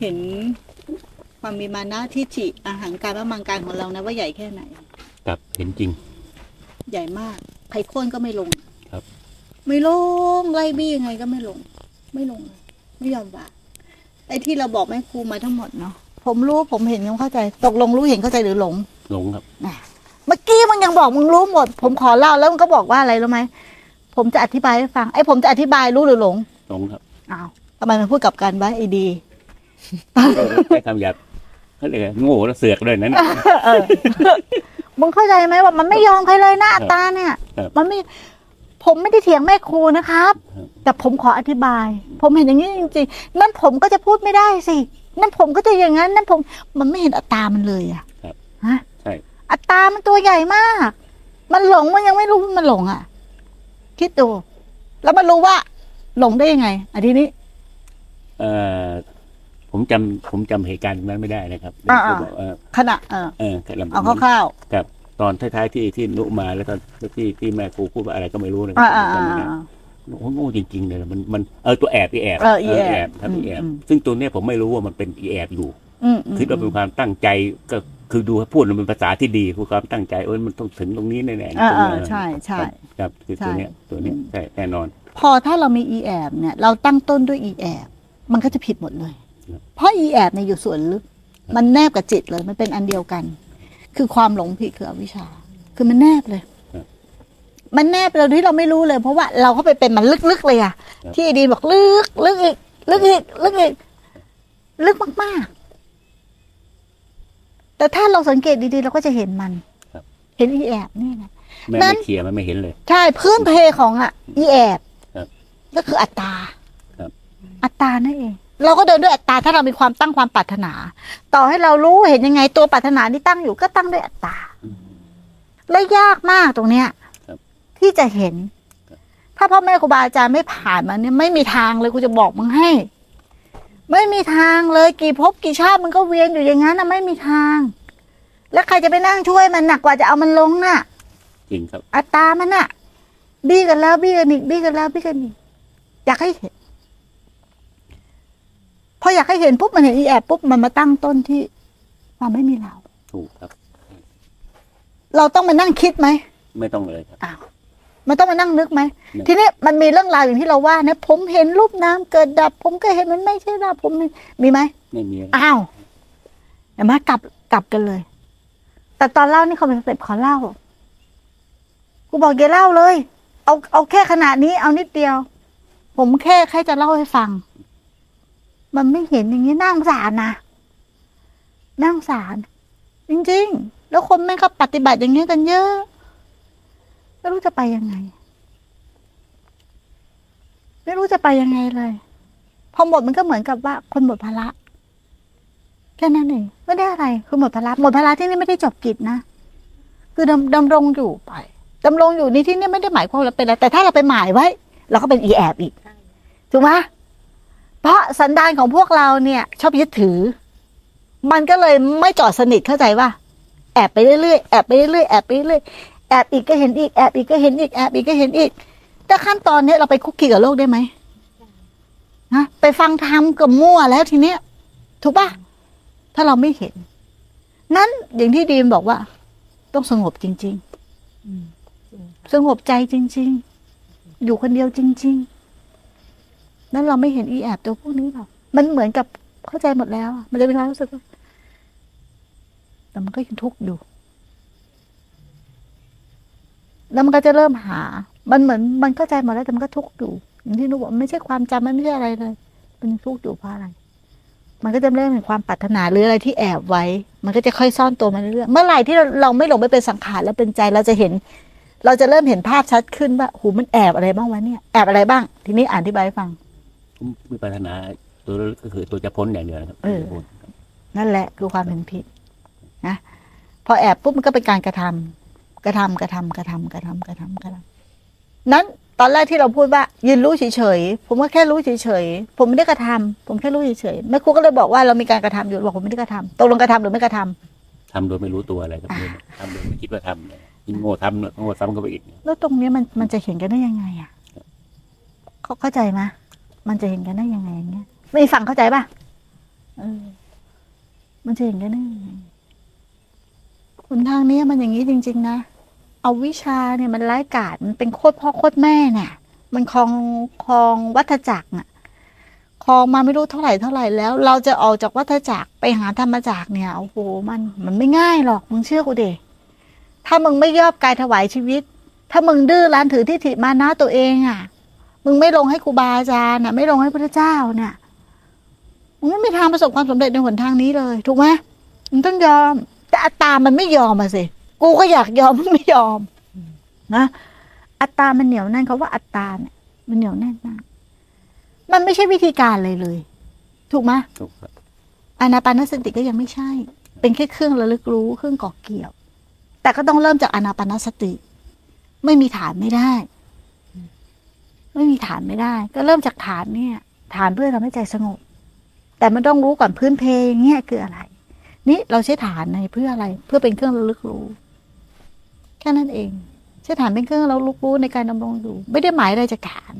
เห็นความมีมานะที่จิอาหารการและมังการของเรานะว่าใหญ่แค่ไหนกับเห็นจริง ใหญ่มากไผ่โค่นก็ไม่ลง ครับ ไม่ลงไล่บี้ยังไงก็ไม่ลง ไม่ลงเลยไม่ยอมวางไอ้ที่เราบอกแม่ครูมาทั้งหมดเนาะผมรู้ผมเห็นยังเข้าใจ ตกลงรู้เห็นเข้าใจหรือหลงหลงครับเมื่อกี้มึงยังบอกมึงรู้หมด ผมขอเล่าแล้วมึงก็บอกว่าอะไรรู้ไหมผมจะอธิบายให้ฟังไอ้ผมจะอธิบายรู้หรือหลงหลงครับอ้าวทำไมมันพูดกลับกันวะไอ้ดี ใช้คำหยาบเขาเรียกว่าโง่แล้วเสือกด้วยนั่นน่ะเออมึงเข้าใจไหมว่ามันไม่ยอมใครเลยหน้าครับตาเนี่ย ครับมันไม่ ผมไม่ได้เถียงแม่ครูนะครับ ครับ แต่ผมขออธิบาย ผมเห็นอย่างนี้จริงๆนั่นผมก็จะพูดไม่ได้สิ นั่นผมก็จะอย่างนั้น นั่นผมมันไม่เห็นอัตรามันเลยอะครับฮะ ใช่ อัตรามันตัวใหญ่มาก มันหลงมันยังไม่รู้ว่ามันหลงอะ คิดดู แล้วมันรู้ว่า หลงได้ยังไงอันทีนี้ เอ่อ ผมจำผมจำเหตุการณ์นั้นไม่ได้นะครับอ่าๆที่บอกเออขณะเออเออลำเอาคร่าวกับ ตอนท้ายๆที่ที่นุมาแล้วตอนที่ที่แม่ครูพูดว่าอะไรก็ไม่รู้นะๆอ่าอ่าจำไม่ได้ อ่า โอ้โหโง่จริงๆเลยมันมันเออตัวแอบอีแอบเอออีแอบครับอีแอบ อืม ซึ่งตัวเนี้ยผมไม่รู้ว่ามันเป็นอีแอบอยู่อืมอืมคิดว่าเป็นความตั้งใจก็คือดูพูดมันเป็นภาษาที่ดีคือความตั้งใจเออมันต้องถึงตรงนี้แน่ๆอ่าตรงอ่านี้ใช่ใช่ ครับคือตัวเนี้ยใช่ตัวเนี้ยอืมใช่แน่นอน พอถ้าเรามี e แอบเนี่ย เราตั้งต้นด้วย e แอบมันก็จะผิดหมดเลยครับ เพราะ e แอบเนี่ยอยู่ส่วนลึก มันแนบกับจิตเลย มันเป็นอันเดียวกัน คือความหลงผิดคืออวิชชา คือมันแนบเลย มันแนบเราที่เราไม่รู้เลย เพราะว่าเราเข้าไปเป็นมันลึกๆเลยอะที่ไอดีนบอกลึกลึกอีกลึกอีกลึกอีกลึกมากๆ แต่ถ้าเราสังเกตดีๆ เราก็จะเห็นมันครับเห็น e แอบนี่นะแม่นั้นไม่เคลียร์มันไม่เห็นเลย ใช่พื้นเพของอะ อีแอบครับก็คืออัตตราครับอัตตรานั่นเอง เราก็เดินด้วยอัตตราถ้าเรามีความตั้งความปรารถนา ต่อให้เรารู้เห็นยังไงตัวปรารถนาที่ตั้งอยู่ก็ตั้งด้วยอัตตราอืมและยากมากตรงเนี้ยครับที่จะเห็นครับถ้าพ่อแม่ครูบาอาจารย์ไม่ผ่านมาเนี่ยไม่มีทางเลยกูจะบอกมึงให้ ไม่มีทางเลยกี่ภพกี่ชาติมันก็เวียนอยู่อย่างนั้นนะไม่มีทาง แล้วใครจะไปนั่งช่วยมันหนักกว่าจะเอามันลงน่ะจริงครับ อัตรามันอะบี้กันแล้วบี้กันอีกบี้กันแล้วบี้กันอีกอยากให้เห็น พออยากให้เห็นปุ๊บมันเห็นอีแอบปุ๊บมันมาตั้งต้นที่ความไม่มีเรา ถูกครับ เราต้องมานั่งคิดไหมไม่ต้องเลยครับอ้าวมันต้องมานั่งนึกไหมไม่ทีนี้มันมีเรื่องราวอย่างที่เราว่านะผมเห็นรูปน้ำเกิดดับ ผมก็เห็นมันไม่ใช่นะผมมีมีไหมไม่มีอ้าวเห็นไหมกลับกลับกันเลย แต่ตอนเล่านี่เขาเป็นสเต็ปขอเล่ากูบอกอย่าเล่าเลย เอาเอาแค่ขนาดนี้เอานิดเดียว ผมแค่แค่จะเล่าให้ฟัง มันไม่เห็นอย่างนี้น่าสงสารนะน่าสงสาร จริง ๆ แล้วคนแม่งก็ปฏิบัติอย่างนี้กันเยอะไม่รู้จะไปยังไง ไม่รู้จะไปยังไงเลย พอหมดมันก็เหมือนกับว่า คนหมดภาระแค่นั้นเองไม่ได้อะไร คือหมดภาระหมดภาระที่นี่ไม่ได้จบกิจนะคือดำดำรงอยู่ไปดำรงอยู่ในที่นี่ไม่ได้หมายความว่าเราเป็นอะไรแต่ถ้าเราไปหมายไว้ เราก็เป็นอีแอบอีกถูกไหม เพราะสันดานของพวกเราเนี่ย ชอบยึดถือ มันก็เลยไม่จอดสนิทเข้าใจว่าแอบไปเรื่อยๆแอบไปเรื่อยๆแอบไปเรื่อยๆแอบอีกก็เห็นอีกแอบอีกก็เห็นอีกแอบอีกก็เห็นอีกแต่ขั้นตอนเนี้ยเราไปคุกคีกับโลกได้ไหมนะไปฟังธรรมกับมั่วแล้วทีเนี้ย ถูกปะถ้าเราไม่เห็น นั้นอย่างที่ดีมบอกว่า ต้องสงบจริง ๆสงบใจจริง ๆ อยู่คนเดียวจริง ๆ นั้นเราไม่เห็นอีแอบตัวพวกนี้หรอกมันเหมือนกับเข้าใจหมดแล้ว มันจะมีความรู้สึกว่าแต่มันก็ยังทุกข์อยู่ แล้วมันก็จะเริ่มหา มันเหมือนมันเข้าใจหมดแล้วแต่มันก็ทุกข์อยู่อย่างที่นุบอกไม่ใช่ความจำมันไม่ใช่อะไรเลย มันทุกข์อยู่เพราะอะไร มันก็จะเริ่มเห็นความปรารถนาหรืออะไรที่แอบไว้ มันก็จะค่อยซ่อนตัวมาเรื่อยๆเมื่อไหร่ที่เราเราไม่หลงไปเป็นสังขารแล้วเป็นใจเราจะเห็น เราจะเริ่มเห็นภาพชัดขึ้นว่าหูมันแอบอะไรบ้างวะเนี่ย แอบอะไรบ้าง ทีนี้อ่านที่บายให้ฟัง ผมมีปรารถนาตัวก็คือตัวจะพ้นอย่างเดียวนะครับเออจะพ้นนั่นแหละคือความเห็นผิดนะพอแอบปุ๊บมันก็เป็นการกระทำกระทำกระทำกระทำกระทำกระทำกระทำนั้นตอนแรกที่เราพูดว่า ยืนรู้เฉยๆผมก็แค่รู้เฉยๆผมไม่ได้กระทำผมแค่รู้เฉยๆแม่ครูก็เลยบอกว่าเรามีการกระทำอยู่บอกผมไม่ได้กระทำตกลงกระทำหรือไม่กระทำทำโดยไม่รู้ตัวอะไรครับทำโดยไม่คิดว่าทำเลยยิ่งโง่ทำโง่ซ้ำก็ไปอีกแล้วตรงเนี้ยมันมันจะเห็นกันได้ยังไงอะเขาเข้าใจไหม มันจะเห็นกันได้ยังไงอย่างเงี้ยไม่ฟังเข้าใจป่ะเออ มันจะอย่างนั้นได้ยังไงหนทางนี้มันอย่างนี้จริง ๆ นะ เอาวิชาเนี่ยมันไร้กาดมันเป็นโคตรพ่อโคตรแม่เนี่ยมันคลองคลองวัฏจักรน่ะคลองมาไม่รู้เท่าไหร่เท่าไหร่แล้ว เราจะออกจากวัฏจักรไปหาธรรมจักรเนี่ยโอ้โหมัน มันไม่ง่ายหรอกมึงเชื่อกูเดถ้ามึงไม่ยอบกายถวายชีวิต ถ้ามึงดื้อรั้นถือที่ถิมานะตัวเองอะ มึงไม่ลงให้ครูบาอาจารย์น่ะ ไม่ลงให้พระเจ้าเนี่ยมึงไม่มีทางประสบความสำเร็จในหนทางนี้เลย ถูกไหมมึงต้องยอม แต่อัตตามันไม่ยอมมาสิกูก็อยากยอมมันไม่ยอมนะอัตตามันเหนียวแน่นเขาว่าอัตตาเนี่ยมันเหนียวแน่นมากมันไม่ใช่วิธีการเลยเลย ถูกไหมถูกครับอานาปานสติก็ยังไม่ใช่ เป็นแค่เครื่องระลึกรู้เครื่องก่อเกี่ยว แต่ก็ต้องเริ่มจากอานาปานสติ ไม่มีฐานไม่ได้ ไม่มีฐานไม่ได้ ก็เริ่มจากฐานเนี่ย ฐานเพื่อทำให้ใจสงบ แต่มันต้องรู้ก่อนพื้นเพอย่างเงี้ยคืออะไร นี่เราใช้ฐานในเพื่ออะไร เพื่อเป็นเครื่องระลึกรู้ แค่นั้นเอง ใช้ฐานเป็นเครื่องเระลึกรู้ในการดำรงอยู่ ไม่ได้หมายอะไรจากฐาน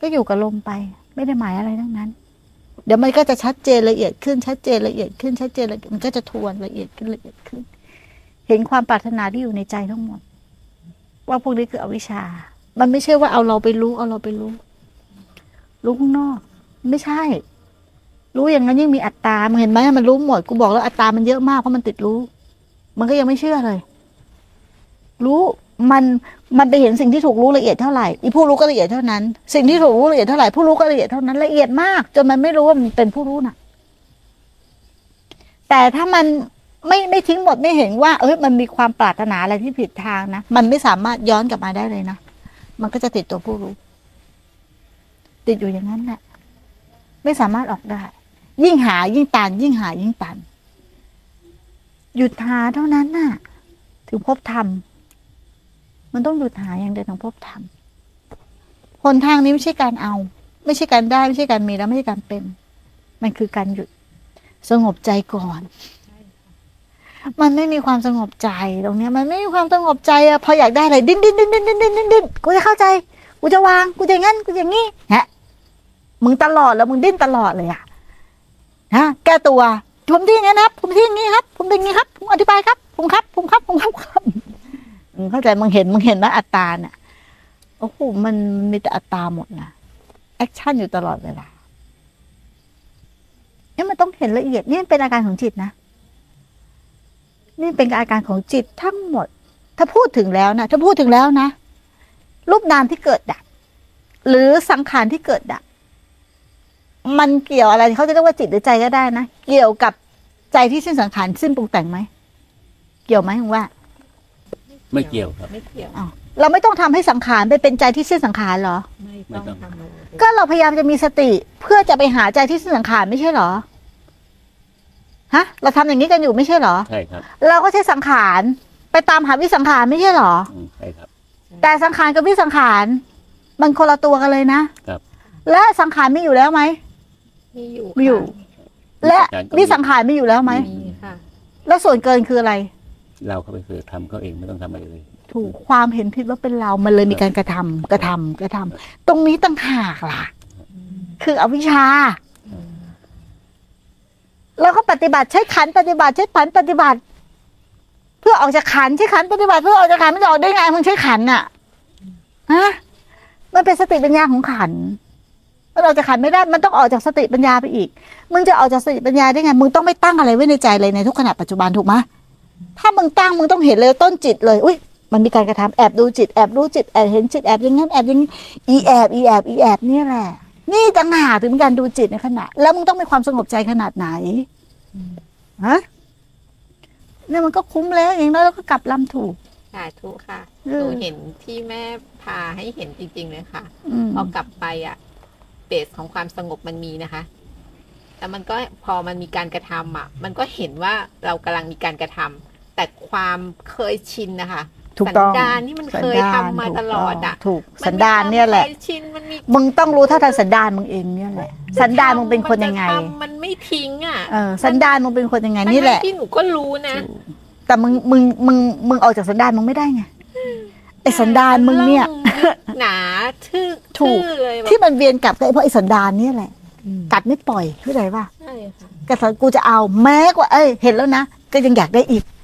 ก็อยู่กับลมไป ไม่ได้หมายอะไรทั้งนั้น เดี๋ยวมันก็จะชัดเจนละเอียดขึ้นชัดเจนละเอียดขึ้นชัดเจนละเอียดมันก็จะทวนละเอียดขึ้นละเอียดขึ้น เห็นความปรารถนาที่อยู่ในใจทั้งหมด ว่าพวกนี้คืออวิชชา มันไม่ใช่ว่าเอาเราไปรู้ เอาเราไปรู้ รู้ข้างนอก ไม่ใช่ รู้อย่างนั้นยิ่งมีอัตตามึงเห็นไหมมันรู้หมดกูบอกแล้วอัตตามันเยอะมากเพราะมันติดรู้ มันก็ยังไม่เชื่อเลย รู้มันมันไปเห็นสิ่งที่ถูกรู้ละเอียดเท่าไหร่อีผู้รู้ก็ละเอียดเท่านั้น สิ่งที่ถูกรู้ละเอียดเท่าไหร่ผู้รู้ก็ละเอียดเท่านั้นละเอียดมาก จนมันไม่รู้ว่ามันเป็นผู้รู้น่ะ แต่ถ้ามันไม่ไม่ทิ้งหมดไม่เห็นว่า เอ้ยมันมีความปรารถนาอะไรที่ผิดทางนะ มันไม่สามารถย้อนกลับมาได้เลยนะ มันก็จะติดตัวผู้รู้ ติดอยู่อย่างนั้นแหละไม่สามารถออกได้ ยิ่งหายิ่งตัน ยิ่งหายิ่งตัน หยุดหาเท่านั้นน่ะ ถึงพบธรรมมันต้องหยุดหาอย่างเดียวถึงพบธรรมหนทางนี้ไม่ใช่การเอา ไม่ใช่การได้ ไม่ใช่การมีแล้วไม่ใช่การเป็น มันคือการหยุด สงบใจก่อน มันไม่มีความสงบใจตรงเนี้ย มันไม่มีความสงบใจอะพออยากได้อะไรดิ้นดิ้นดิ้นดิ้นดิ้นดิ้นดิ้นดิ้นกูจะเข้าใจ กูจะวาง กูจะงั้น กูจะงี้ฮะมึงตลอดแล้วมึงดิ้นตลอดเลยอะฮะแก้ตัว ผมที่อย่างนั้นครับ ผมที่อย่างนี้ครับ ผมเป็นอย่างนี้ครับ ผมอธิบายครับ ผมครับ ผมครับ ผมครับครับมึงเข้าใจมึงเห็นมึงเห็นนะอัตตาเนี่ยโอ้โหมันมีแต่อัตตาหมดนะ action อยู่ตลอดเวลาเนี่ยมันต้องเห็นละเอียดนี่เป็นอาการของจิตนะ นี่เป็นอาการของจิตทั้งหมด ถ้าพูดถึงแล้วนะถ้าพูดถึงแล้วนะ รูปนามที่เกิดดับ หรือสังขารที่เกิดดับ มันเกี่ยวอะไรเขาจะเรียกว่าจิตหรือใจก็ได้นะ เกี่ยวกับใจที่สิ้นสังขารสิ้นปรุงแต่งไหม เกี่ยวไหมคุณว่า ไม่เกี่ยวครับไม่เกี่ยวอ้าวเราไม่ต้องทำให้สังขารไปเป็นใจที่สิ้นสังขารเหรอไม่ไม่ต้องต้องทำเลยก็เราพยายามจะมีสติเพื่อจะไปหาใจที่สิ้นสังขารไม่ใช่เหรอ ฮะ เราทำอย่างนี้กันอยู่ไม่ใช่เหรอ ใช่ครับ เราก็ใช้สังขารไปตามหาวิสังขารไม่ใช่เหรออืมใช่ครับ แต่สังขารกับวิสังขารมันคนละตัวกันเลยนะครับ และสังขารมีอยู่แล้วไหมมีอยู่มีอยู่ และวิสังขารมีอยู่แล้วไหมมีค่ะ แล้วส่วนเกินคืออะไร เราเข้าไปคือทำเขาเองไม่ต้องทำอะไรเลยถูกความเห็นผิดว่าเป็นเรามันเลยมีการกระทำกระทำกระทำตรงนี้ต่างหากล่ะ คืออวิชชา แล้วก็ปฏิบัติใช้ขันปฏิบัติใช้ผันปฏิบัติ เพื่อออกจากขันใช้ขันปฏิบัติ เพื่อออกจากขันมันจะออกได้ไงมึงใช้ขันน่ะฮะมันเป็นสติปัญญาของขันมันออกจากขันไม่ได้ มันต้องออกจากสติปัญญาไปอีก มึงจะออกจากสติปัญญาได้ไง มึงต้องไม่ตั้งอะไรไว้ในใจเลยในทุกขณะปัจจุบันถูกไหมถ้ามึงตั้งมึงต้องเห็นเลยต้นจิตเลย อุ้ยมันมีการกระทำแอบดูจิตแอบรู้จิตแอบเห็นจิตแอบอย่างนั้นแอบอย่างนี้อีแอบอีแอบอีแอบนี่แหละ นี่ต่างหากถึงเป็นการดูจิตในขณะ แล้วมึงต้องมีความสงบใจขนาดไหนฮะเนี่ยมันก็คุ้มแล้วอย่างน้อยเราก็กลับลำถูก สาธุค่ะเอหอนูเห็นที่แม่พาให้เห็นจริง ๆ เลยค่ะอืม พอกลับไปอะเบสของความสงบมันมีนะคะ แต่มันก็พอมันมีการกระทำอะ มันก็เห็นว่าเรากำลังมีการกระทำแต่ความเคยชินนะคะ ถูกต้องสันดานที่มันเคยทำมาตลอดอะถูกสันดานเนี่ยแหละมัมีความคยชินมันมีมึงต้องรู้เท่าทันสันดานมึงเองเนี่ยแหละ สันดานมึงเป็นคนยังไง มัจะทำมันไม่ทิ้งอะเออสันดานมึงเป็นคนยังไงนี่แหละทั้งๆที่หนูก็รู้นะ แต่มึงมึงมึงมึงออกจากสันดานมึงไม่ได้ไงไอ้สันดานมึงเนี่ยหนาทื่อถูกทื่อเลยแบบที่มันเวียนกลับก็ไอ้เพราะไอ้สันดานเนี่ยแหละกัดไม่ปล่อยเข้าใจป่ะใช่ค่ะกระสันกูจะเอาแม้กว่าเอ้ยเห็นแล้วนะก็ยังอยากได้อีกใช่ค่ะ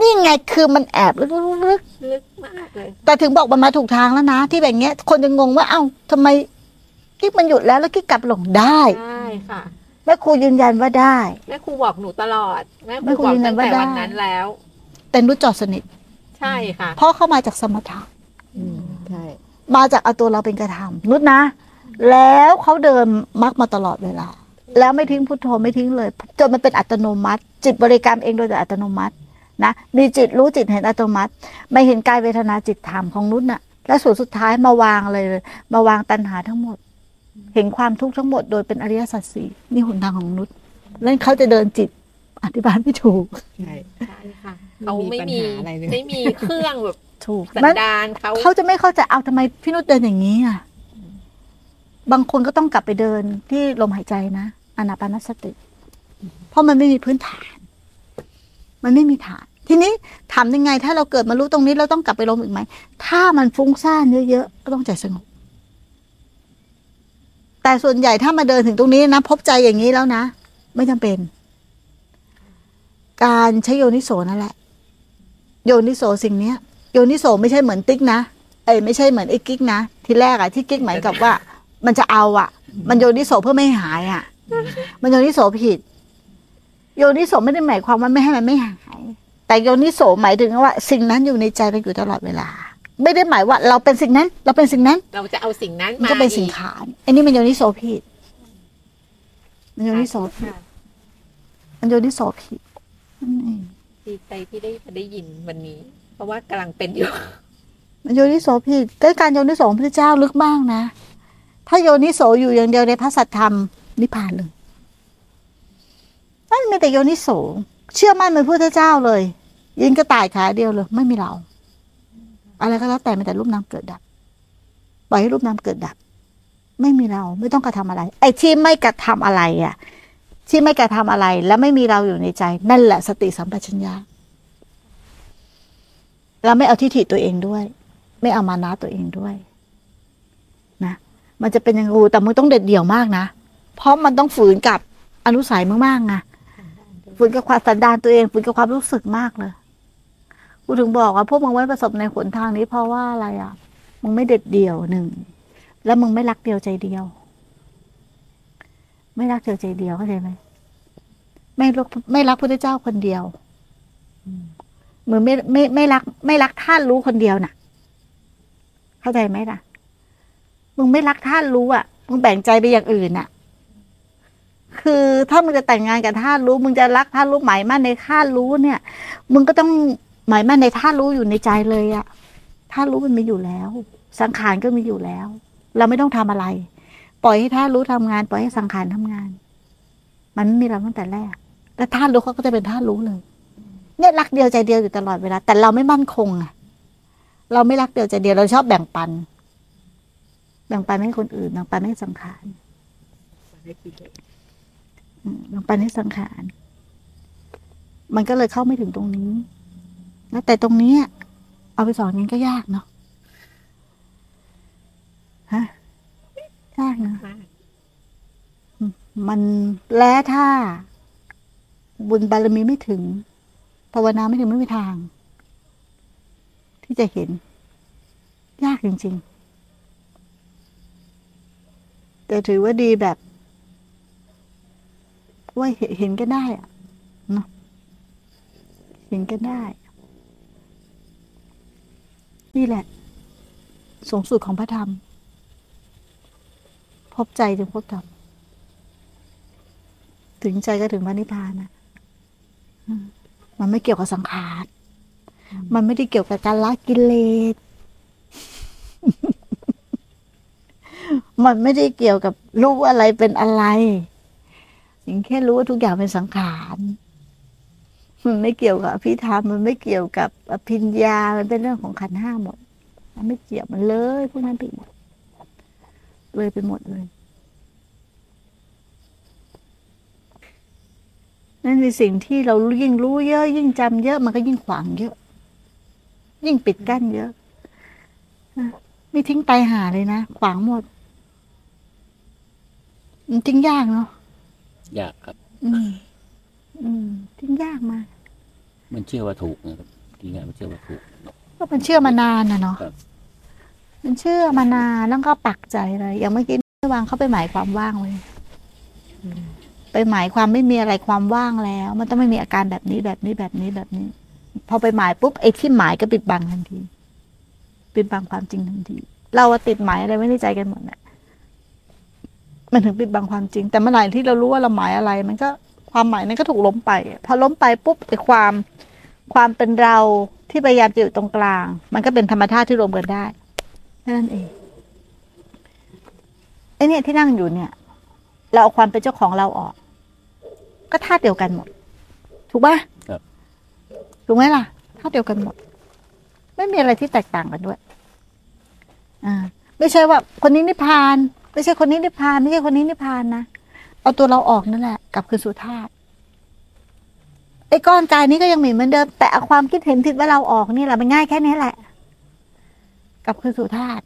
นี่ไงคือมันแอบลึกลึกมากเลยๆแต่ถึงบอกมันมาถูกทางแล้วนะ ที่แบบเงี้ย คนจะงงว่าเอ้าทำไมกิ๊กมันหยุดแล้วแล้วกิ๊กกลับหลงได้ใช่ค่ะ แม่ครูยืนยันว่าได้ แม่ครูบอกหนูตลอด แม่คแม่รูครูบอกยืนยัตั้นงว่าแต่ได้วันนั้นแล้ว แต่นุชจอดสนิทใช่ค่ะ เพราะเข้ามาจากสมถะ อืมใช่ มาจากเอาตัวเราเป็นกระทำนุชนะ แล้วเขาเดินมักมาตลอดเวลา แล้วไม่ทิ้งพุทโธไม่ทิ้งเลย จนมันเป็นอัตโนมัติ จิตบริกรรมเองโดยอัตโนมัติ นะมีจิตรู้จิตเห็นอัตโนมัติ ไม่เห็นกายเวทนาจิตธรรมของนุชน่ะ และส่วนสุดท้ายมาวางเลย มาวางตัณหาทั้งหมด เห็นความทุกข์ทั้งหมดโดยเป็นอริยสัจสี่นี่หนทางของนุชแล้วเขาจะเดินจิตอธิบายไม่ถูกใช่ใช่ค่ะเขาไม่ไม่มีมีปัญหาอะไรเลยไม่มีเครื่องแบบถูกสันมันดานเขาเขาจะไม่เข้าใจเอาทำไมพี่นุชเดินอย่างนี้อะบางคนก็ต้องกลับไปเดินที่ลมหายใจนะอนาปานสติ เพราะมันไม่มีพื้นฐาน มันไม่มีฐาน ทีนี้ถามยังไง ถ้าเราเกิดมารู้ตรงนี้เราต้องกลับไปลมอีกไหม ถ้ามันฟุ้งซ่านเยอะๆก็ต้องใจสงบ แต่ส่วนใหญ่ถ้ามาเดินถึงตรงนี้นะพบใจอย่างนี้แล้วนะ ไม่จำเป็น การใช้โยนิโสนั่นแหละ โยนิโสสิ่งเนี้ย โยนิโสไม่ใช่เหมือนติ๊กนะเอ้ไม่ใช่เหมือนไอ้กิ๊กนะทีแรกอะที่กิ๊กหมายกับว่า มันจะเอาอะมันโยนิโสเพื่อไม่ให้หายอะมันโยนิโสผิด โยนิโสไม่ได้หมายความว่าไม่ให้มันไม่หาย แต่โยนิโสหมายถึงว่า สิ่งนั้นอยู่ในใจเราอยู่ตลอดเวลา ไม่ได้หมายว่าเราเป็นสิ่งนั้น เราเป็นสิ่งนั้น เราจะเอาสิ่งนั้นมันมาก็เป็นสิ่งอีกขานอันนี้มันโยนิโสผิดมันโยนิโสผิดค่ะมันโยนิโสผิดนั่นเองดีใจที่ได้มาได้ยินวันนี้ เพราะว่ากำลังเป็นอยู่ มันโยนิโสผิดแต่การโยนิโสของพระเจ้าลึกมากนะ ถ้าโยนิโสอยู่อย่างเดียวในพระสัทธรรมนิพพานเลยนั่นมีแต่โยนิโสเชื่อมั่นเป็นพระพุทธเจ้าเลย ยิงกระต่ายขาเดียวเลย ไม่มีเรา อะไรก็แล้วแต่มีแต่รูปนามเกิดดับ ปล่อยให้รูปนามเกิดดับ ไม่มีเราไม่ต้องกระทำอะไร ไอ้ที่ไม่กระทำอะไรอะ ที่ไม่กระทำอะไร แล้วไม่มีเราอยู่ในใจ นั่นแหละสติสัมปชัญญะเราไม่เอาทิฏฐิตัวเองด้วย ไม่เอามานะตัวเองด้วยนะมันจะเป็นอยังงูแต่มึงต้องเด็ดเดี่ยวมากนะเพราะมันต้องฝืนกับอนุสัยมึงมากไงฝืนกับความสันดานตัวเองฝืนกับความรู้สึกมากเลย กูถึงบอกว่าพวกมึงไม่ประสบในหนทางนี้เพราะว่าอะไรอะ มึงไม่เด็ดเดี่ยวหนึ่ง แล้วมึงไม่รักเดียวใจเดียว ไม่รักเดียวใจเดียวเข้าใจไหมไม่รักไม่รักพระเจ้าคนเดียวมึงไม่ไม่ไม่รัก ไม่รักท่านรู้คนเดียวน่ะ เข้าใจไหมล่ะ มึงไม่รักท่านรู้อะ มึงแบ่งใจไปอย่างอื่นอะ คือถ้ามึงจะแต่งงานกับท่านรู้ มึงจะรักท่านรู้หมายมั่นในท่านรู้เนี่ย มึงก็ต้อง หมายมั่นในท่ารู้อยู่ในใจเลยอะท่ารู้มันมีอยู่แล้ว สังขารก็มีอยู่แล้ว เราไม่ต้องทำอะไร ปล่อยให้ท่ารู้ทำงาน ปล่อยให้สังขารทำงาน มันไม่มีเราตั้งแต่แรกแต่ท่ารู้เขาก็จะเป็นท่ารู้เลย เนี่ยรักเดียวใจเดียวอยู่ตลอดเวลา แต่เราไม่มั่นคงอะเราไม่รักเดียวใจเดียวเราชอบแบ่งปัน แบ่งปันให้คนอื่นแบ่งปันให้สังขารแบ่งปันให้สังขารมันก็เลยเข้าไม่ถึงตรงนี้ แล้วแต่ตรงเนี้ยเอาไปสอนกันก็ยากเนาะฮะยากเนาะมากมันและถ้า บุญบารมีไม่ถึง ภาวนาไม่ถึงไม่มีทาง ที่จะเห็น ยากจริง ๆ แต่ถือว่าดีแบบว่าเห็นเห็นก็ได้อะเนาะเห็นก็ได้ นี่แหละ สูงสุดของพระธรรม พบใจถึงพบธรรม ถึงใจก็ถึงพระนิพพานนะมมันไม่เกี่ยวกับสังขาร มันไม่ได้เกี่ยวกับการละกิเลส มันไม่ได้เกี่ยวกับรู้อะไรเป็นอะไรอย่างแค่รู้ว่าทุกอย่างเป็นสังขาร มันไม่เกี่ยวกับอภิธรรมมันไม่เกี่ยวกับอภิญญา มันเป็นเรื่องของขันธ์ห้าหมด มันไม่เกี่ยวมันเลยพวกนั้นไปหมด เลยไปหมดเลย นั่นคือสิ่งที่เรายิ่งรู้เยอะ ยิ่งจำเยอะ มันก็ยิ่งขวางเยอะ ยิ่งปิดกั้นเยอะนะไม่ทิ้งตายหาเลยนะ ขวางหมด มันจริงยากเนาะ ยากครับ อืม อืมทิ้งยากมาก มันเชื่อว่าถูกนะครับทีงานมันเชื่อว่าถูกก็มันเชื่อมานานนะเนาะมันเชื่อมานานแล้วก็ปักใจเลยอย่างเมื่อกี้วางเขาไปหมายความว่างไว้ไปหมายความไม่มีอะไรความว่างแล้ว มันต้องไม่มีอาการแบบนี้แบบนี้แบบนี้แบบนี้ พอไปหมายปุ๊บไอ้ที่หมายก็ปิดบังทันที ปิดบังความจริงทันที เราติดหมายอะไรไว้ในใจกันหมดน่ะมันถึงปิดบังความจริง แต่เมื่อไหร่ที่เรารู้ว่าเราหมายอะไร มันก็ ความหมายนั้นก็ถูกล้มไป พอล้มไปปุ๊บไอ้ความความเป็นเราที่พยายามจะอยู่ตรงกลาง มันก็เป็นธรรมชาติที่รวมกันได้แค่นั้นเองไอ้เนี่ยที่นั่งอยู่เนี่ย เราเอาความเป็นเจ้าของเราออก ก็ธาตุเดียวกันหมด ถูกปะครับถูกไหมล่ะธาตุเดียวกันหมด ไม่มีอะไรที่แตกต่างกันด้วย อ่า ไม่ใช่ว่า คนนี้นิพพาน ไม่ใช่คนนี้นิพพาน ไม่ใช่คนนี้นิพพานนะ เอาตัวเราออกนั่นแหละกลับคืนสู่ธาตุไอ้ก้อนกายนี้ก็ยังมีเหมือนเดิม แต่เอาความคิดเห็นผิดว่าเราออกนี่แหละมันง่ายแค่นี้แหละกลับคืนสู่ธาตุ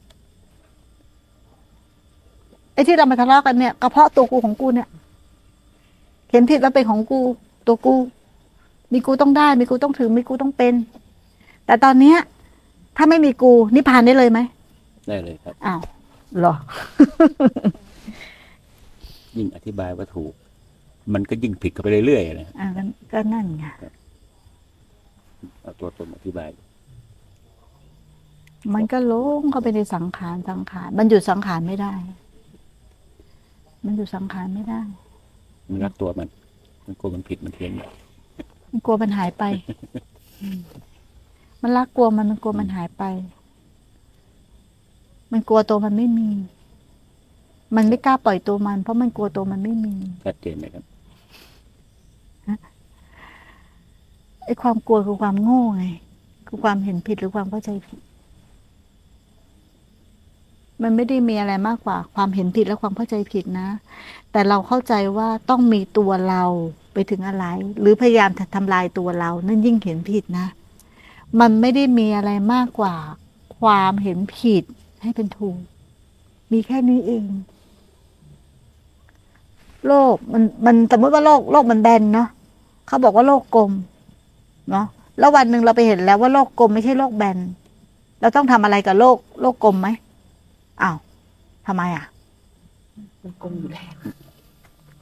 ไอ้ที่เรามาทะเลาะกันเนี่ยก็เพราะตัวกูของกูเนี่ยเห็นผิดว่าเป็นของกู ตัวกู มีกูต้องได้ มีกูต้องถือ มีกูต้องเป็น แต่ตอนเนี้ย ถ้าไม่มีกูนิพพานได้เลยไหมได้เลยครับอ้าวเหรอ ยิ่งอธิบายว่าถูก มันก็ยิ่งผิดกันไปเรื่อยๆนะอ่าก็ก็นั่นไงเอาตัวตนอธิบาย มันก็หลงเข้าไปในสังขารสังขารมันหยุดสังขารไม่ได้ มันหยุดสังขารไม่ได้ มันรักตัวมัน มันกลัวมันผิดมันเพี้ยนมันกลัวมันหายไปอืมมันรักกลัวมันมันกลัวมันหายไป มันกลัวตัวมันไม่มี มันไม่กล้าปล่อยตัวมัน เพราะมันกลัวตัวมันไม่มีชัดเจนเลยครับไอ้ความกลัวคือความโง่ไง คือความเห็นผิดหรือความเข้าใจผิด มันไม่ได้มีอะไรมากกว่า ความเห็นผิดและความเข้าใจผิดนะ แต่เราเข้าใจว่าต้องมีตัวเราไปถึงอะไร หรือพยายามทำลายตัวเรา นั่นยิ่งเห็นผิดนะ มันไม่ได้มีอะไรมากกว่า ความเห็นผิดให้เป็นถูก มีแค่นี้เอง โลกมันมันสมมติว่าโลกโลกมันแบนเนาะเขาบอกว่าโลกกลมเนาะแล้ววันหนึ่งเราไปเห็นแล้วว่าโลกกลมไม่ใช่โลกแบนเราต้องทำอะไรกับโลก โลกกลมไหมอ้าวทำไมอะมันกลมอยู่แล้ว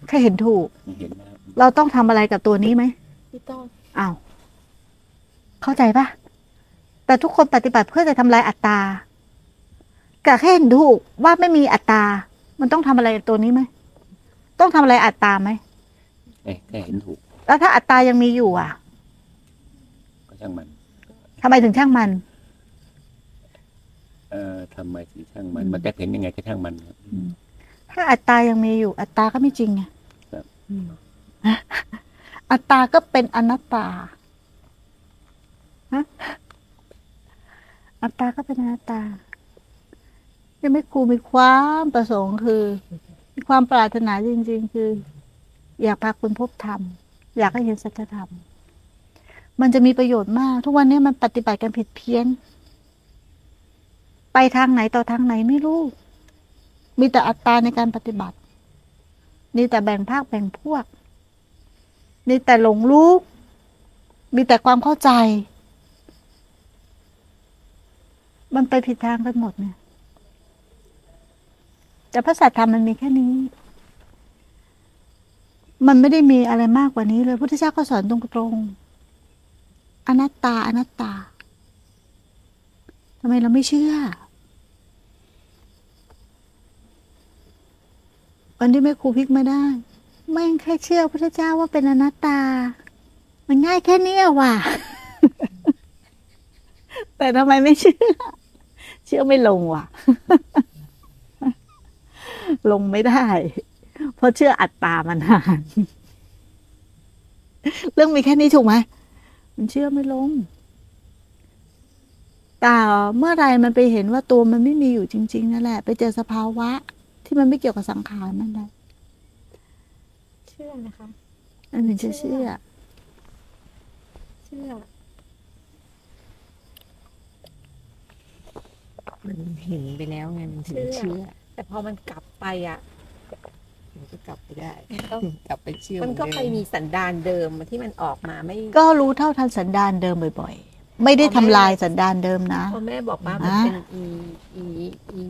แค่เห็นถูกเห็นนะครับเราต้องทำอะไรกับตัวนี้ไหมพี่ต้องอ้าวเข้าใจปะแต่ทุกคนปฏิบัติเพื่อจะทำลายอัตตาแต่แค่เห็นถูกว่าไม่มีอัตตา มันต้องทำอะไรกับตัวนี้ไหม ต้องทำอะไรอัตตาไหมเอ้ยแค่เห็นถูกแล้วถ้าอัตตายังมีอยู่อะก็ช่างมัน ทำไมถึงช่างมัน เอ่อทำไมถึงช่างมันมันจะเห็นยังไงก็ช่างมันครับ ถ้าอัตตายังมีอยู่ อัตตาก็ไม่จริงไงครับ อืมอัตตาก็เป็นอนัตตาฮะอัตตาก็เป็นอนัตตายังไม่ครูมีความประสงค์คือมี ความปรารถนาจริง ๆ คือ อยากพาคุณพบธรรม อยากให้เห็นสัจธรรม มันจะมีประโยชน์มาก ทุกวันนี้มันปฏิบัติกันผิดเพี้ยน ไปทางไหนต่อทางไหนไม่รู้ มีแต่อัตตาในการปฏิบัติมีแต่แบ่งภาคแบ่งพวกมีแต่หลงรู้ มีแต่ความเข้าใจ มันไปผิดทางกันหมดเนี่ย แต่พระสัทธรรมมันมีแค่นี้ มันไม่ได้มีอะไรมากกว่านี้เลยพุทธเจ้าก็สอนตรงๆอนัตตาอนัตตาทำไมเราไม่เชื่อ วันที่แม่ครูพลิกมาได้แม่งแค่เชื่อพระเจ้าว่าเป็นอนัตตา มันง่ายแค่นี้ว่ะ แต่ทำไมไม่เชื่อ เชื่อไม่ลงว่ะ ลงไม่ได้ เพราะเชื่ออัตตามานาน เรื่องมีแค่นี้ถูกไหมมันเชื่อไม่ลง แต่เมื่อไรมันไปเห็นว่าตัวมันไม่มีอยู่จริง ๆ นั่นแหละ ไปเจอสภาวะ ที่มันไม่เกี่ยวกับสังขารนั่นแหละเชื่อนะคะอันถึงจะเชื่อ เชื่อมันเห็นไปแล้วไงมันถึงเชื่อ แต่พอมันกลับ ไปอะมันก็กลับไปได้มันก็กลับไปเชื่อมันก็ไปมีสันดานเดิมที่มันออกมาไม่ ก็รู้เท่าทันสันดานเดิมบ่อยๆ ไม่ได้ทำลายสันดานเดิมนะพอแม่บอกว่ามันอะเป็นอีอีอี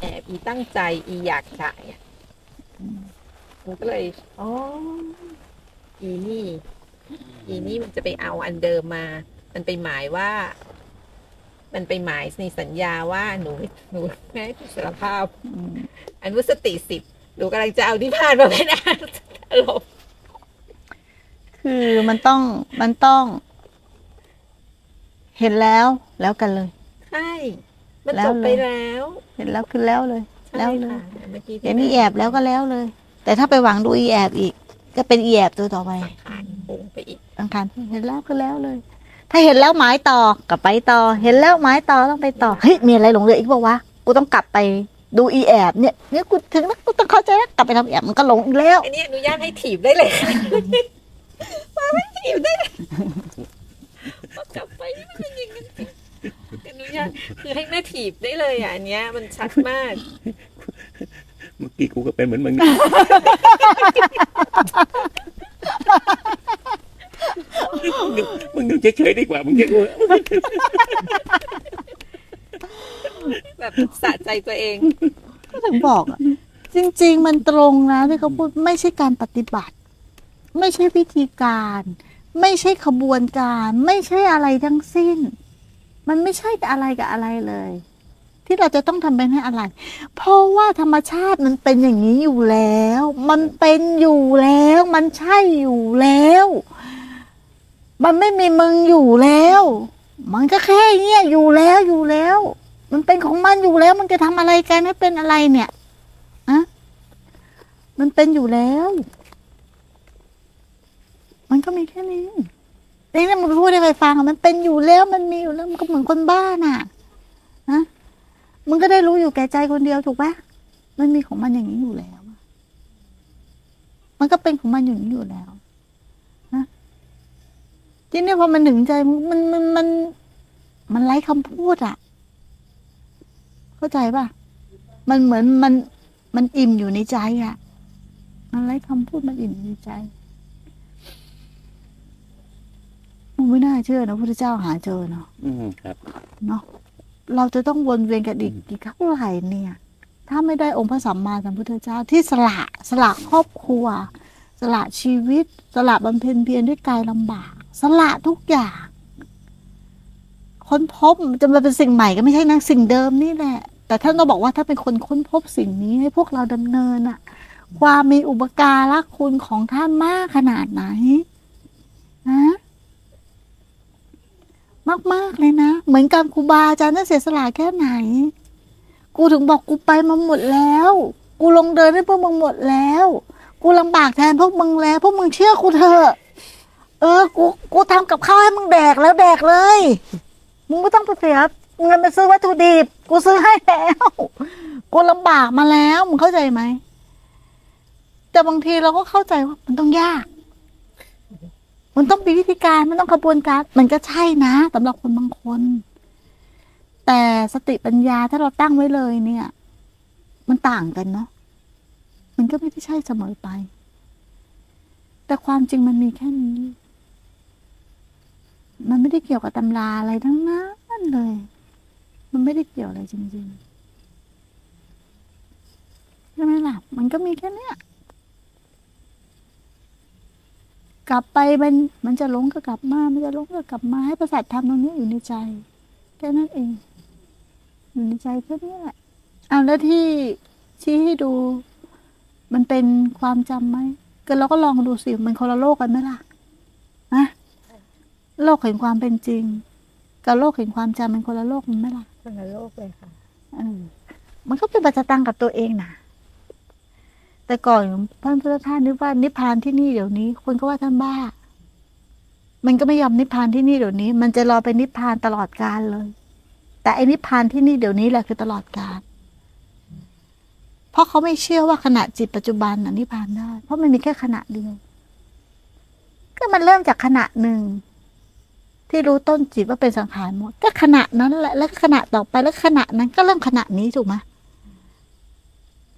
แอบอีตั้งใจอีอยากจ่ายอะมันก็เลยอ๋ออีนี่ อีนี่มันจะไปเอาอันเดิมมา มันไปหมายว่า มันไปหมายในสัญญาว่าหนูหนูแม่สารภาพอืมอันวุสติสิบหนูกำลังจะเอานิพพานมาเป็นอันตลบคือมันต้องมันต้อง เห็นแล้วแล้วกันเลยใช่มันแล้จวบเลยไปแล้ว เห็นแล้วคือแล้วเลยใช่แล้วเลยค่ะเมื่อกี้ที่เห็นอีแอบแล้วก็แล้วเลย แต่ถ้าไปหวังดูอีแอบอีก ก็เป็นอีแอบตัวต่อไปสังขารปรุงไปอีกอังคารเห็นแล้วก็แล้วเลย ถ้าเห็นแล้วหมายต่อกับไปต่อ เห็นแล้วหมายต่อต้องไปต่อเฮ้ยมีอะไรหลงเหลืออีกบอกว่ากูต้องกลับไปดูอีแอบเนี่ยเนี่ยกูถึงแล้วกูต้องเข้าใจแล้วกลับไปทำแอบมันก็หลงอีกแล้วอันนี้อนุญาตให้ถีบได้เลยค่ะมาไม่ถีบได้เลยพอกลับไปนี่มันเป็นอย่างนั้นจริงอนุญาตคือให้แม่ถีบได้เลยอะอันเนี้ยมันชัดมากเมื่อกี้กูก็เป็นเหมือนมึง มึงดูเฉยๆดีกว่า มึงจะกูแบบสะใจตัวเอง ก็ถึงบอกอะจริง ๆ มันตรงนะที่เขาพูดไม่ใช่การปฏิบัติ ไม่ใช่วิธีการ ไม่ใช่ขบวนการ ไม่ใช่อะไรทั้งสิ้น มันไม่ใช่อะไรกับอะไรเลย ที่เราจะต้องทำเป็นให้อะไร เพราะว่าธรรมชาติมันเป็นอย่างนี้อยู่แล้ว มันเป็นอยู่แล้ว มันใช่อยู่แล้ว มันไม่มีมึงอยู่แล้ว มันก็แค่เนี้ยอยู่แล้วอยู่แล้ว มันเป็นของมันอยู่แล้ว มันจะทำอะไรกันให้เป็นอะไรเนี่ยอะมันเป็นอยู่แล้ว มันก็มีแค่นี้เองนี่มันพูดให้ใครฟังอะมันเป็นอยู่แล้ว มันมีอยู่แล้วมันก็เหมือนคนบ้าน่ะนะมึงก็ได้รู้อยู่แก่ใจคนเดียวถูกปะมันมีของมันอย่างนี้อยู่แล้ว มันก็เป็นของมันอย่างนี้อยู่แล้ว ทีนี้พอมันถึงใจมันมันมัน มันไร้คำพูดอะเข้าใจป่ะ มันเหมือนมัน มันอิ่มอยู่ในใจอะ่ะ มันไร้คำพูดมันอิ่มอยู่ในใจมึงไม่น่าเชื่อนะพระพุทธเจ้าหาเจอเนาะอืมครับเนาะเราจะต้องวนเวียนกันอีกกี่เท่าไหร่เนี่ย ถ้าไม่ได้องค์พระสัมมาสัมพุทธเจ้าที่สละสละครอบครัว สละชีวิต สละบำเพ็ญเพียรด้วยกายลำบาก สละทุกอย่างค้นพบจะมาเป็นสิ่งใหม่ก็ไม่ใช่นะสิ่งเดิมนี่แหละ แต่ท่านก็บอกว่าถ้าเป็นคนค้นพบสิ่งนี้ให้พวกเราดำเนินอะความมีอุปการะคุณของท่านมากขนาดไหนนะมากๆเลยนะ เหมือนกับครูบาอาจารย์ท่านเสียสละแค่ไหน กูถึงบอกกูไปมาหมดแล้ว กูลงเดินให้พวกมึงหมดแล้ว กูลำบากแทนพวกมึงแล้ว พวกมึงเชื่อกูเถอะ เออ กูกูทำกับข้าวให้มึงแดกแล้วแดกเลย มึงไม่ต้องไปเสียเงินไปซื้อวัตถุดิบ กูซื้อให้แล้วกูลำบากมาแล้ว มึงเข้าใจไหมแต่บางทีเราก็เข้าใจว่ามันต้องยาก มันต้องมีวิธีการมันต้องกระบวนการ มันก็ใช่นะสำหรับคนบางคน แต่สติปัญญาถ้าเราตั้งไว้เลยเนี่ย มันต่างกันเนาะมันก็ไม่ได้ใช่เสมอไป แต่ความจริงมันมีแค่นี้ มันไม่ได้เกี่ยวกับตำราอะไรทั้งนั้นเลย มันไม่ได้เกี่ยวอะไรจริงๆใช่ไหมล่ะ มันก็มีแค่เนี้ยกลับไปมันมันจะหลงก็กลับมา มันจะหลงก็กลับมาให้ประสาทธรรมตรงนี้อยู่ในใจแค่นั้นเอง อยู่ในใจแค่นี้แหละเอาแล้วที่ชี้ให้ดู มันเป็นความจำไหมก็เราก็ลองดูสิ มันคนละโลกกันไหมล่ะ โลกแห่งความเป็นจริง กับโลกแห่งความจำมันคนละโลกมันไหมล่ะคนละโลกเลยค่ะเออมันก็เป็นปัจจตังกับตัวเองนะแต่ก่อนท่านพุทธทาสนึกว่านิพพานที่นี่เดี๋ยวนี้ คนก็ว่าท่านบ้า มันก็ไม่ยอมนิพพานที่นี่เดี๋ยวนี้ มันจะรอไปนิพพานตลอดกาลเลย แต่ไอ้นิพพานที่นี่เดี๋ยวนี้แหละคือตลอดกาลเพราะเขาไม่เชื่อว่าขณะจิตปัจจุบันน่ะนิพพานได้ เพราะมันมีแค่ขณะเดียวก็มันเริ่มจากขณะหนึ่ง ที่รู้ต้นจิตว่าเป็นสังขารหมด ก็ขณะนั้นแหละ แล้วขณะต่อไปแล้วขณะนั้นก็เริ่มขณะนี้ถูกไหม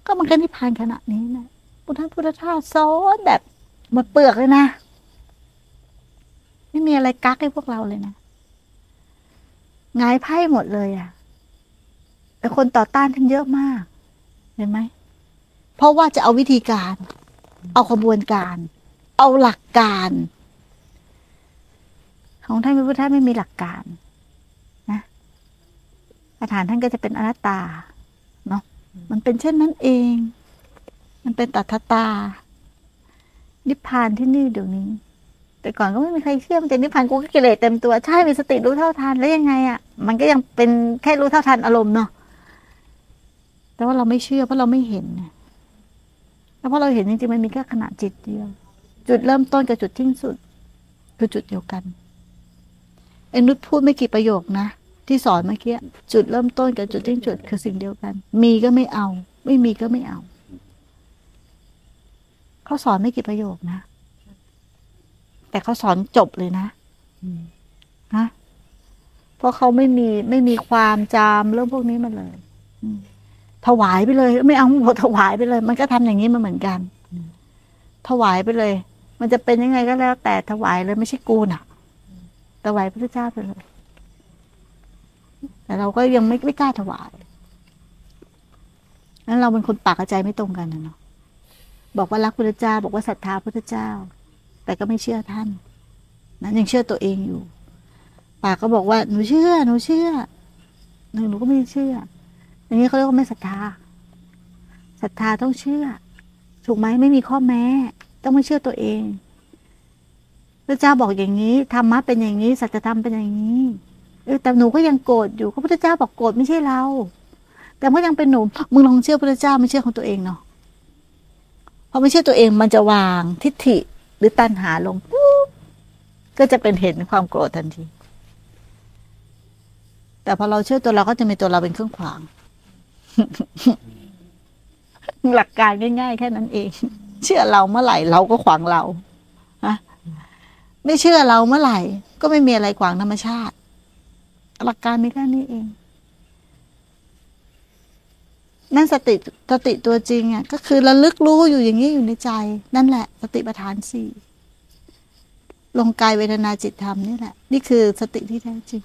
ก็มันก็นิพพานขณะนี้นะพุทธพุทธทาสสอนแบบหมดเปลือกเลยนะ ไม่มีอะไรกักให้พวกเราเลยนะงายไพ่หมดเลยอะแต่คนต่อต้านท่านเยอะมากเห็นไหมเพราะว่าจะเอาวิธีการ เอาขบวนการ เอาหลักการ ของท่านพระพุทธไม่มีหลักการนะอาถานท่านก็จะเป็นอนัตตาเนาะมันเป็นเช่นนั้นเอง มันเป็นตัทตา นิพพานที่นี่เดี๋ยวนี้ แต่ก่อนก็ไม่มีใครเชื่อมันจะนิพพานกูก็กิเลสเต็มตัวใช่มีสติรู้เท่าทันแล้วยังไงอะ่ะ มันก็ยังเป็นแค่รู้เท่าทันอารมณ์เนาะแต่ว่าเราไม่เชื่อเพราะเราไม่เห็นแล้วพอเราเห็นจริงๆมันมีแค่ขณะจิตเดียว จุดเริ่มต้นกับจุดทิ้งสุด คือจุดเดียวกัน ไอ้นุชพูดไม่กี่ประโยคนะ ที่สอนเมื่อกี้จุดเริ่มต้นกับจุดทิ้งสุดคือสิ่งเดียวกัน มีก็ไม่เอา ไม่มีก็ไม่เอาเขาสอนไม่กี่ประโยคนะ แต่เขาสอนจบเลยนะฮะเพราะเขาไม่มีไม่มีความจำเรื่องพวกนี้มาเลยถวายไปเลย ไม่เอาหมดถวายไปเลย มันก็ทำอย่างนี้มาเหมือนกัน ถวายไปเลย มันจะเป็นยังไงก็แล้ว แต่ถวายเลยไม่ใช่กูน่ะ ถวายพระเจ้าไปเลย แต่เราก็ยังไม่ไม่กล้าถวายนั้นเราเป็นคนปากกับใจไม่ตรงกันนะเนาะบอกว่ารักพระเจ้า บอกว่าศรัทธาพระเจ้า แต่ก็ไม่เชื่อท่านนั้นยังเชื่อตัวเองอยู่ ปากก็บอกว่าหนูเชื่อ หนูเชื่อหนูหนูก็ไม่เชื่อ อย่างนี้เขาเรียกว่าไม่ศรัทธาศรัทธาต้องเชื่อ ถูกไหมไม่มีข้อแม้ ต้องไม่เชื่อตัวเอง พระเจ้าบอกอย่างนี้ธรรมะเป็นอย่างนี้สัจธรรมเป็นอย่างนี้เออแต่หนูก็ยังโกรธอยู่เพราะพระเจ้าบอกโกรธไม่ใช่เรา แต่ก็ยังเป็นหนูมึงลองเชื่อพระเจ้าไม่เชื่อของตัวเองเนาะพอไม่เชื่อตัวเองมันจะวางทิฏฐิหรือตัณหาลงปุ๊บก็จะเป็นเห็นความโกรธทันที แต่พอเราเชื่อตัวเราก็จะมีตัวเราเป็นเครื่องขวาง หลักการง่าย ๆ แค่นั้นเอง เชื่อเราเมื่อไหร่เราก็ขวางเรา ไม่เชื่อเราเมื่อไหร่ ก็ไม่มีอะไรขวางธรรมชาติ หลักการมีแค่นี้เอง นั่นสติสติตัวจริงอะก็คือระลึกรู้อยู่อย่างนี้อยู่ในใจ นั่นแหละ สติปัฏฐานสี่ลงกายเวทนาจิตธรรมนี่แหละ นี่คือสติที่แท้จริง